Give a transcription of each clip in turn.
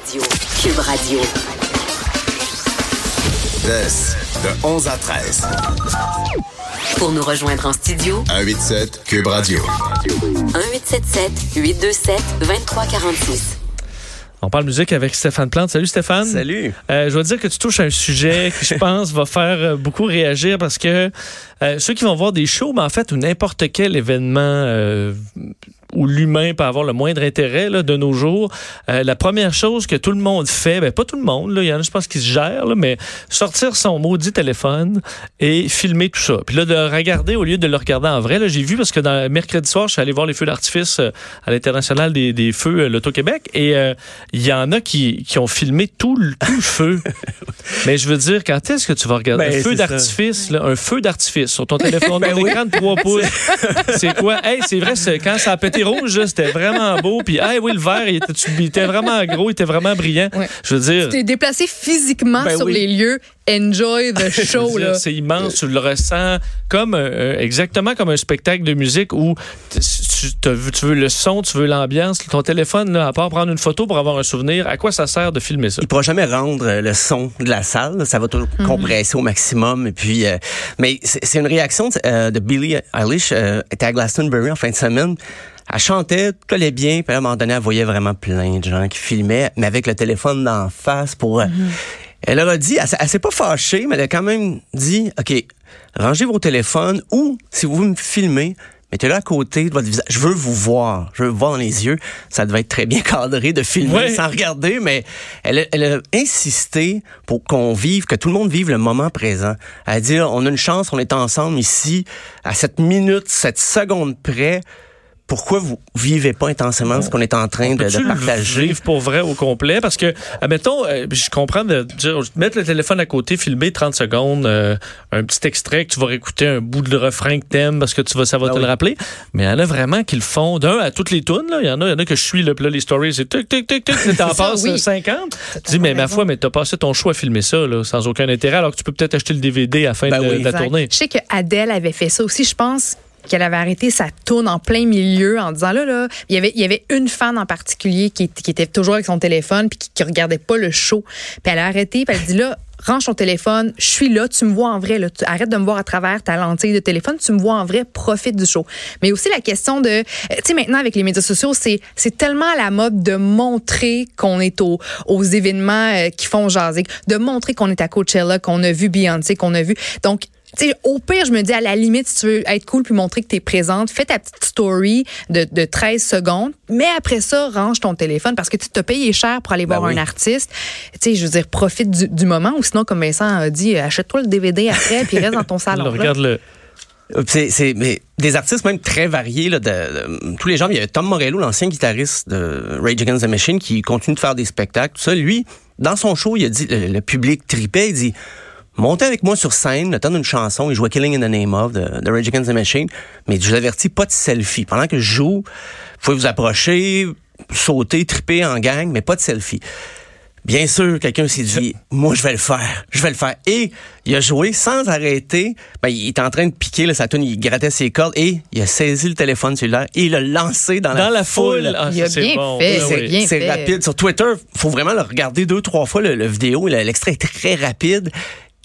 Radio. Cube Radio. de 11 à 13. Pour nous rejoindre en studio, 187 Cube Radio. 1877 827 2346. On parle musique avec Stéphane Plante. Salut Stéphane. Salut. Euh, je dois dire que tu touches à un sujet qui, je pense, va faire euh, beaucoup réagir parce que euh, ceux qui vont voir des shows, mais en fait, ou n'importe quel événement euh, où l'humain peut avoir le moindre intérêt là, de nos jours, euh, la première chose que tout le monde fait, ben pas tout le monde, là, il y en a je pense qui se gèrent, là, mais sortir son maudit téléphone et filmer tout ça. Puis là, de regarder au lieu de le regarder en vrai, là, j'ai vu parce que dans mercredi soir, je suis allé voir les feux d'artifice à l'international des, des feux l'Auto-Québec et il y en a qui, qui ont filmé tout le, tout le feu. mais je veux dire, quand est-ce que tu vas regarder Ben, un feu d'artifice, là, un feu d'artifice? Sur ton téléphone, Ben oui. écran de 3 pouces? c'est quoi? Hey, c'est vrai, c'est quand ça a pété rouge, c'était vraiment beau. Puis, hey, oui, le vert, il était, il était vraiment gros, il était vraiment brillant. Ouais. Je veux dire. Tu t'es déplacé physiquement Ben sur oui. les lieux. Enjoy the show. C'est immense, tu le ressens comme euh, exactement comme un spectacle de musique où tu, veux le son, tu veux l'ambiance, ton téléphone, là, à part prendre une photo pour avoir un souvenir, à quoi ça sert de filmer ça? Il pourra jamais rendre euh, le son de la salle. Ça va toujours compresser au maximum. Et puis, euh, mais c'est une réaction euh, de Billie Eilish. Euh, elle était à Glastonbury en fin de semaine. Elle chantait, tout allait bien. Puis à un moment donné, elle voyait vraiment plein de gens qui filmaient, mais avec le téléphone d'en face pour. euh, Elle leur a dit, elle, s'est- elle s'est pas fâchée, mais elle a quand même dit, OK, rangez vos téléphones ou si vous me filmez, mettez-le à côté de votre visage. Je veux vous voir. Je veux vous voir dans les yeux. Ça devait être très bien cadré de filmer sans regarder, mais elle a, elle a insisté pour qu'on vive, que tout le monde vive le moment présent. Elle a dit, on a une chance, on est ensemble ici, à cette minute, cette seconde près. Pourquoi vous vivez pas intensément ce qu'on est en train de, de le partager? vivre pour vrai au complet? Parce que, admettons, euh, je comprends de dire, mettre le téléphone à côté, filmer 30 secondes, euh, un petit extrait que tu vas réécouter, un bout de refrain que t'aimes parce que tu vas, ça va Ah te oui. le rappeler. Mais il y en a vraiment qui le font d'un à toutes les tunes, là. Il y en a, il y en a que je suis, là, là, les stories, c'est tic, tic, tic, tic, t'en passes oui. euh, 50. Tu dis, mais ma foi, mais t'as passé ton choix à filmer ça, là, sans aucun intérêt, alors que tu peux peut-être acheter le DVD à la fin Ben de, oui. de la Exact. tournée. Je sais que Adele avait fait ça aussi. Je pense qu'elle avait arrêté sa tourne en plein milieu en disant là là il y avait une fan en particulier qui, était toujours avec son téléphone puis qui, qui regardait pas le show. Puis elle a arrêté puis elle dit là range ton téléphone je suis là tu me vois en vrai là arrête de me voir à travers ta lentille de téléphone tu me vois en vrai profite du show. Mais aussi la question de euh, tu sais maintenant avec les médias sociaux c'est c'est tellement à la mode de montrer qu'on est au, aux événements euh, qui font jaser de montrer qu'on est à Coachella qu'on a vu Beyoncé qu'on a vu. Donc tu sais, au pire, je me dis, à la limite, si tu veux être cool puis montrer que tu es présente, fais ta petite story de, de 13 secondes, mais après ça, range ton téléphone parce que tu t'as payé cher pour aller Ben voir oui. un artiste. Tu sais, je veux dire, profite du, du moment ou sinon, comme Vincent a dit, achète-toi le DVD après puis reste dans ton salon. Regarde le. Euh, C'est, c'est- mais des artistes même très variés là, de, de- tous les gens. Il y a Tom Morello, l'ancien guitariste de Rage Against the Machine, qui continue de faire des spectacles. Tout ça, lui, dans son show, il a dit le, le public tripait. Il dit montez avec moi sur scène, le temps d'une chanson. Il jouait Killing in the Name of de, de Rage Against the Machine. Mais je vous avertis, pas de selfie. Pendant que je joue, vous pouvez vous approcher, sauter, triper en gang, mais pas de selfie. Bien sûr, quelqu'un s'est dit, moi, je vais le faire. Je vais le faire. Et il a joué sans arrêter. Ben, il est en train de piquer là, sa tune, il grattait ses cordes et il a saisi le téléphone cellulaire et il l'a lancé dans, Dans la foule. Ah, Il a ça, c'est bien bon. fait, Ah, c'est oui. rapide. Sur Twitter, faut vraiment le regarder deux, trois fois, le, le vidéo. Le- L'extrait est très rapide.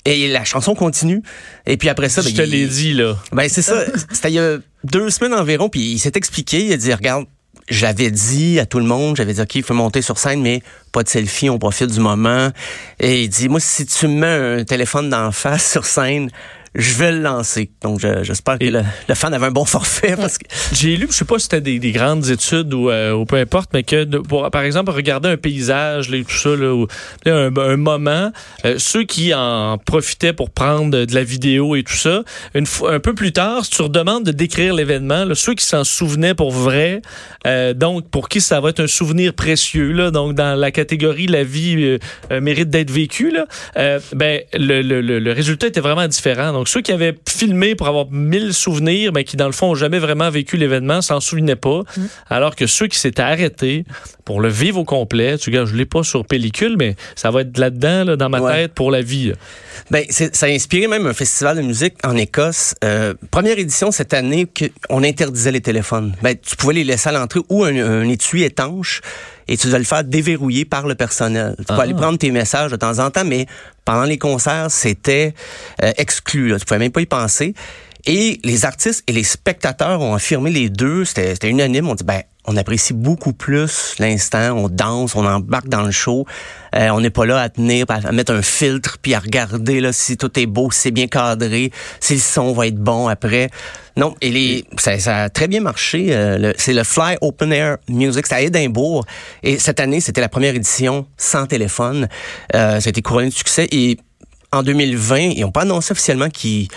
Et la chanson continue. Et puis après ça, Je ben, te il- l'ai dit, là. ben, c'est ça. C'était il y a deux semaines environ, puis il s'est expliqué. Il a dit, regarde, j'avais dit à tout le monde, j'avais dit, OK, il faut monter sur scène, mais pas de selfie, on profite du moment. Et il dit, moi, si tu me mets un téléphone d'en face sur scène, je vais le lancer. Donc, je- j'espère que le, le fan avait un bon forfait parce que J'ai lu, je sais pas si c'était des, des grandes études ou, euh, ou peu importe, mais que de- pour, par exemple, regarder un paysage, là, et tout ça, là, ou, là, un, un moment, euh, ceux qui en profitaient pour prendre de, la vidéo et tout ça, une fois, un peu plus tard, si tu redemandes de décrire l'événement, ceux qui s'en souvenaient pour vrai, euh, donc pour qui ça va être un souvenir précieux, là, donc dans la catégorie la vie euh, euh, mérite d'être vécue, là, euh, ben le, le, le, le résultat était vraiment différent. Donc ceux qui avaient filmé pour avoir mille souvenirs, ben qui dans le fond ont jamais vraiment vécu l'événement, s'en souvenaient pas, alors que ceux qui s'étaient arrêtés pour le vivre au complet, tu gars, je l'ai pas sur pellicule, mais ça va être là-dedans, là, dans ma Ouais. tête pour la vie. Ben, ça a inspiré même un festival de musique en Écosse. Euh, première édition cette année qu'on interdisait les téléphones. Ben, tu pouvais les laisser à l'entrée ou un, un étui étanche. Et tu dois le faire déverrouiller par le personnel. Tu peux Ah. aller prendre tes messages de temps en temps, mais pendant les concerts, c'était euh, exclu. Là. Tu pouvais même pas y penser. Et les artistes et les spectateurs ont affirmé les deux, c'était c'était unanime, on dit ben on apprécie beaucoup plus l'instant, on danse, on embarque dans le show, Euh, on n'est pas là à tenir, à mettre un filtre puis à regarder là si tout est beau, si c'est bien cadré, si le son va être bon après. Non, et les ça, ça a très bien marché. euh, le- c'est le Fly Open Air Music, c'est à Édimbourg et cette année c'était la première édition sans téléphone. Euh, ça a été couronné de succès et en 2020, ils n'ont pas annoncé officiellement qu'ils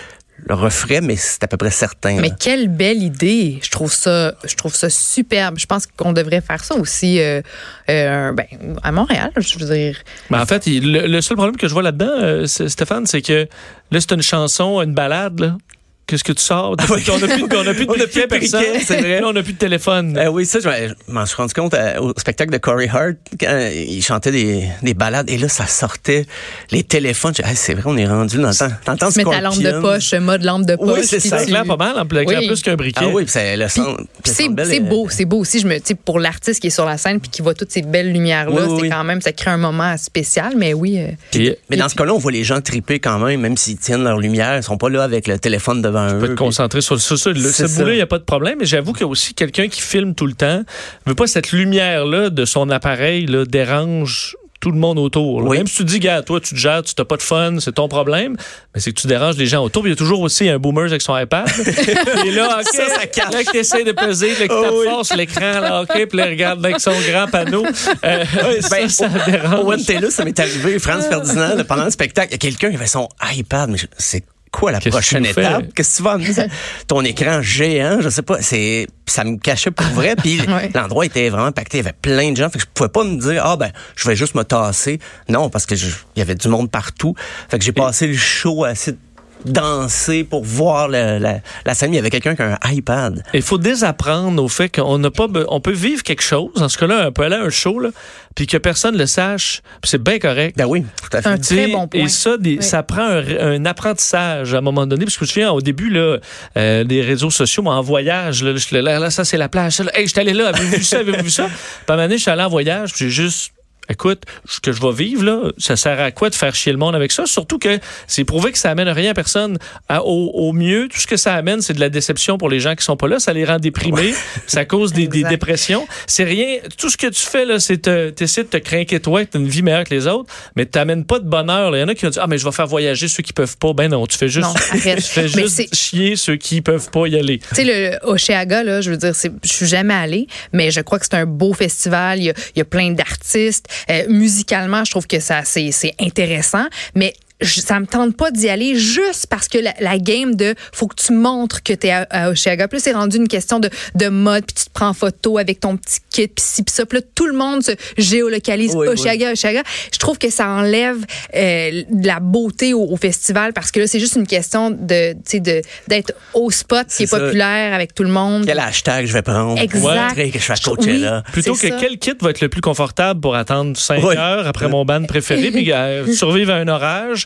le referaient, mais c'est à peu près certain. Mais là. quelle belle idée. Je trouve ça, je trouve ça superbe. Je pense qu'on devrait faire ça aussi euh, euh, ben, à Montréal, je veux dire. Ben, en fait, le, le seul problème que je vois là-dedans, euh, Stéphane, c'est que là, c'est une chanson, une balade, là. Qu'est-ce que tu sors? Ah oui. On n'a plus, de- on a plus personne. briquet, c'est vrai. Là, on n'a plus de téléphone. Euh, oui, ça, je m'en- suis rendu compte euh, au spectacle de Corey Hart quand il chantait des, des balades et là, ça sortait les téléphones. Je dis, Hey, c'est vrai, on est rendu dans le temps. Dans le temps Tu mets ta lampe de poche, mode lampe de Oui, poche. c'est puis ça. Tu- pas mal, en Oui. plus qu'un briquet. Ah oui, puis c'est le c'est c'est beau, c'est beau aussi. Je me, pour l'artiste qui est sur la scène puis qui voit toutes ces belles lumières là, Oui, oui, c'est oui. quand même, ça crée un moment spécial. Mais oui, euh, Mais dans ce cas-là, on voit les gens triper quand même, même s'ils tiennent leur lumière, ils sont pas là avec le téléphone devant eux. peut te concentrer sur, sur ça. Le- C'est Ce bout-là, ça. il n'y a pas de problème. Mais j'avoue qu'il y a aussi quelqu'un qui filme tout le temps. veut pas cette lumière-là de son appareil là, dérange tout le monde autour. Oui. Même si tu dis, gars, toi, tu te gères, tu n'as pas de fun, c'est ton problème, mais c'est que tu déranges les gens autour. Il y a toujours aussi un boomer avec son iPad. Et là, OK, Ça, ça cache. là, qui essaie de peser, là, qui Oh tape oui. sur l'écran, là, OK, puis là, il regarde avec son grand panneau. Euh, ça, Ben, ça au- dérange. Au One ça m'est arrivé. France Ferdinand, là, pendant le spectacle, il y a quelqu'un qui avait son iPad, mais je- c'est quoi la Qu'est-ce que prochaine fais? étape? Qu'est-ce que tu vas amener? ça? Ton écran géant, je sais pas. C'est, ça me cachait pour vrai. Puis Ouais. l'endroit était vraiment pacté. Il y avait plein de gens. Fait que je pouvais pas me dire, ah ben, je vais juste me tasser. Non, parce que je- il y avait du monde partout. Fait que j'ai passé le show de danser pour voir le- la, la scène. Il y avait quelqu'un qui a un iPad. Il faut désapprendre au fait qu'on n'a pas, on peut vivre quelque chose. Dans ce cas-là, on peut aller à un show, là, puis que personne le sache, puis c'est bien correct. Ben oui, tout à fait. Un très bon point. Et ça, des- Oui. ça prend un, un apprentissage à un moment donné. Parce que je me souviens, au début, là, euh, les réseaux sociaux, moi, en voyage, là, je- là, là, ça, c'est la plage. Ça, là, hey, j'étais allé là, avez-vous vu ça, avez-vous vu ça? Puis à un moment donné, je suis allé en voyage, puis j'ai juste... Écoute, ce que je vais vivre, là, ça sert à quoi de faire chier le monde avec ça? Surtout que c'est prouvé que ça amène rien à personne. À- au, au mieux, tout ce que ça amène, c'est de la déception pour les gens qui sont pas là. Ça les rend déprimés. ça cause des, dépressions. C'est rien. Tout ce que tu fais, là, c'est te, t'essaies de te craquer toi, que t'as une vie meilleure que les autres, mais t'amènes pas de bonheur. Il y en a qui ont dit, ah, mais je vais faire voyager ceux qui peuvent pas. Ben non, tu fais juste, Non, tu fais juste chier ceux qui peuvent pas y aller. Tu sais, le Oceaga, là, je veux dire, je suis jamais allée, mais je crois que c'est un beau festival. Il y a, il y a plein d'artistes. Euh, musicalement, je trouve que ça, c'est, c'est intéressant, mais je- ça me tente pas d'y aller juste parce que la, la game de faut que tu montres que tu es à, à Oceaga. Puis là, c'est rendu une question de, de mode, puis tu te prends en photo avec ton petit kit, puis ci, puis ça. Puis là, tout le monde se géolocalise Oui, oui. Oceaga, Oceaga. Je trouve que ça enlève euh, de la beauté au, au festival parce que là, c'est juste une question de, tu sais, de d'être au spot qui est, populaire avec tout le monde. Quel hashtag je vais prendre? Exact. Pour montrer que je suis à Je trouve- Coachella? oui. Plutôt que ça. quel kit va être le plus confortable pour attendre 5 Oui. heures après mon band préféré, puis euh, survivre à un orage,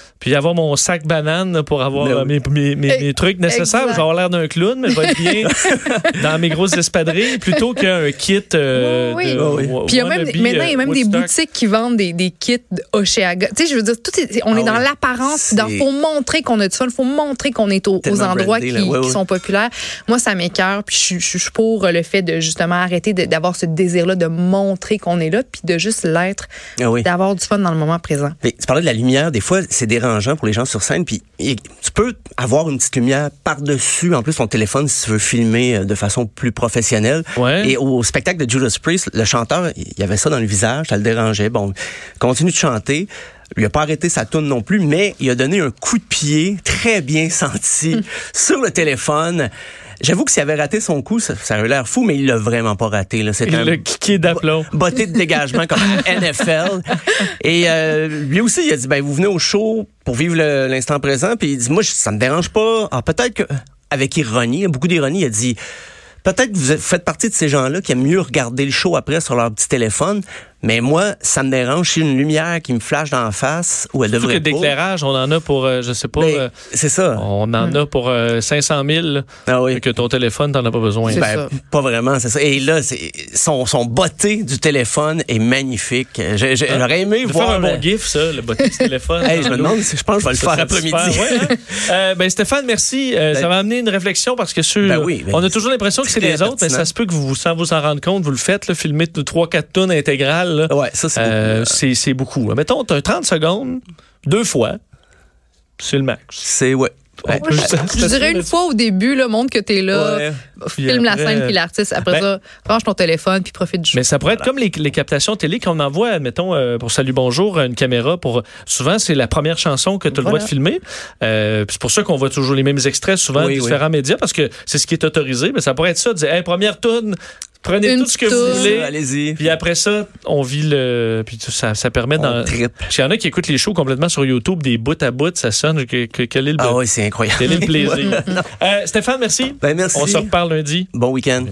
puis avoir mon sac banane là, pour avoir Ben euh, mes, mes- mes- mes trucs nécessaires. Exact. Je vais avoir l'air d'un clown, mais je vais être bien dans mes grosses espadrilles, plutôt qu'un kit euh, Oui, oui. de Oui, Puis il y a même, maintenant, il y a euh, même des Woodstock. boutiques qui vendent des, des kits de Oceaga. Tu sais, je veux dire, tout est- on est Ah dans oui. l'apparence. Il faut montrer qu'on a du fun. Il faut montrer qu'on est au- aux endroits brandé, qui, sont populaires. Moi, ça m'écœure. Puis je, suis pour le fait de justement arrêter d'avoir ce désir-là de montrer qu'on est là, puis de juste l'être, Ah oui. d'avoir du fun dans le moment présent. Mais tu parlais de la lumière, des fois c'est dérangeant pour les gens sur scène, puis tu peux avoir une petite lumière par-dessus, en plus ton téléphone si tu veux filmer euh, de façon plus professionnelle. Ouais. Et au spectacle de Judas Priest, le chanteur, il y avait ça dans le visage, ça le dérangeait. Bon, continue de chanter. Il a pas arrêté sa tune non plus, mais il a donné un coup de pied très bien senti sur le téléphone. J'avoue que s'il avait raté son coup, ça, ça aurait l'air fou, mais il l'a vraiment pas raté. Là. Il un a kické d'aplomb. botté de dégagement comme NFL. Et euh, lui aussi, il a dit, ben vous venez au show pour vivre l'instant présent. Puis il dit, moi, ça me dérange pas. Ah, peut-être que, avec ironie, beaucoup d'ironie, il a dit, peut-être que vous faites partie de ces gens-là qui aiment mieux regarder le show après sur leur petit téléphone. Mais moi, ça me dérange si une lumière qui me flash dans la face où elle Surtout que devrait pas. d'éclairage, on en a pour, euh, je sais pas, Ben, euh, c'est ça. on en a pour euh, 500 000. là. Ah oui. Que ton téléphone, t'en as pas besoin. Ben, ça. pas vraiment, c'est ça. Et là, son, son botté du téléphone est magnifique. J'ai- J'aurais aimé De faire voir un bon le- gif, ça, le bottin du téléphone. Hey, je me demande si je pense que je vais le Ça faire après-midi. ouais, hein? Euh, ben Stéphane, merci. Euh, ça Ben- m'a amené une réflexion parce que sur, Ben oui, ben on a toujours l'impression que c'est les autres, mais ça se peut que vous, sans vous en rendre compte, vous le faites, là, filmer de 3-4 tonnes intégrales. Là. Ouais, ça, c'est Euh, beaucoup. c'est c'est beaucoup. Mettons, tu as 30 secondes, deux fois, c'est le max. C'est, ouais. Je dirais une fois au début, là, montre que t'es là, Ouais. filme la scène puis l'artiste. Après ben- ça, range ton téléphone puis profite du show. Mais ça pourrait être comme les, les captations télé qu'on envoie, mettons, euh, pour Salut Bonjour, une caméra. pour Souvent, c'est la première chanson que tu as le droit de filmer. Euh, c'est pour ça qu'on voit toujours les mêmes extraits, souvent, Oui, de oui. différents médias, parce que c'est ce qui est autorisé. Mais ça pourrait être ça, de dire, hey, première tune, prenez Une tout ce que vous voulez. Allez-y. Puis après ça, on vit le. Puis ça, ça permet dans. Parce qu'il y en a qui écoutent les shows complètement sur YouTube, des bouts à bout, ça sonne. Que, que- quel est le, Ah oui, c'est incroyable. quel est le plaisir? Euh, Stéphane, merci. Ben, merci. On se reparle lundi. Bon week-end.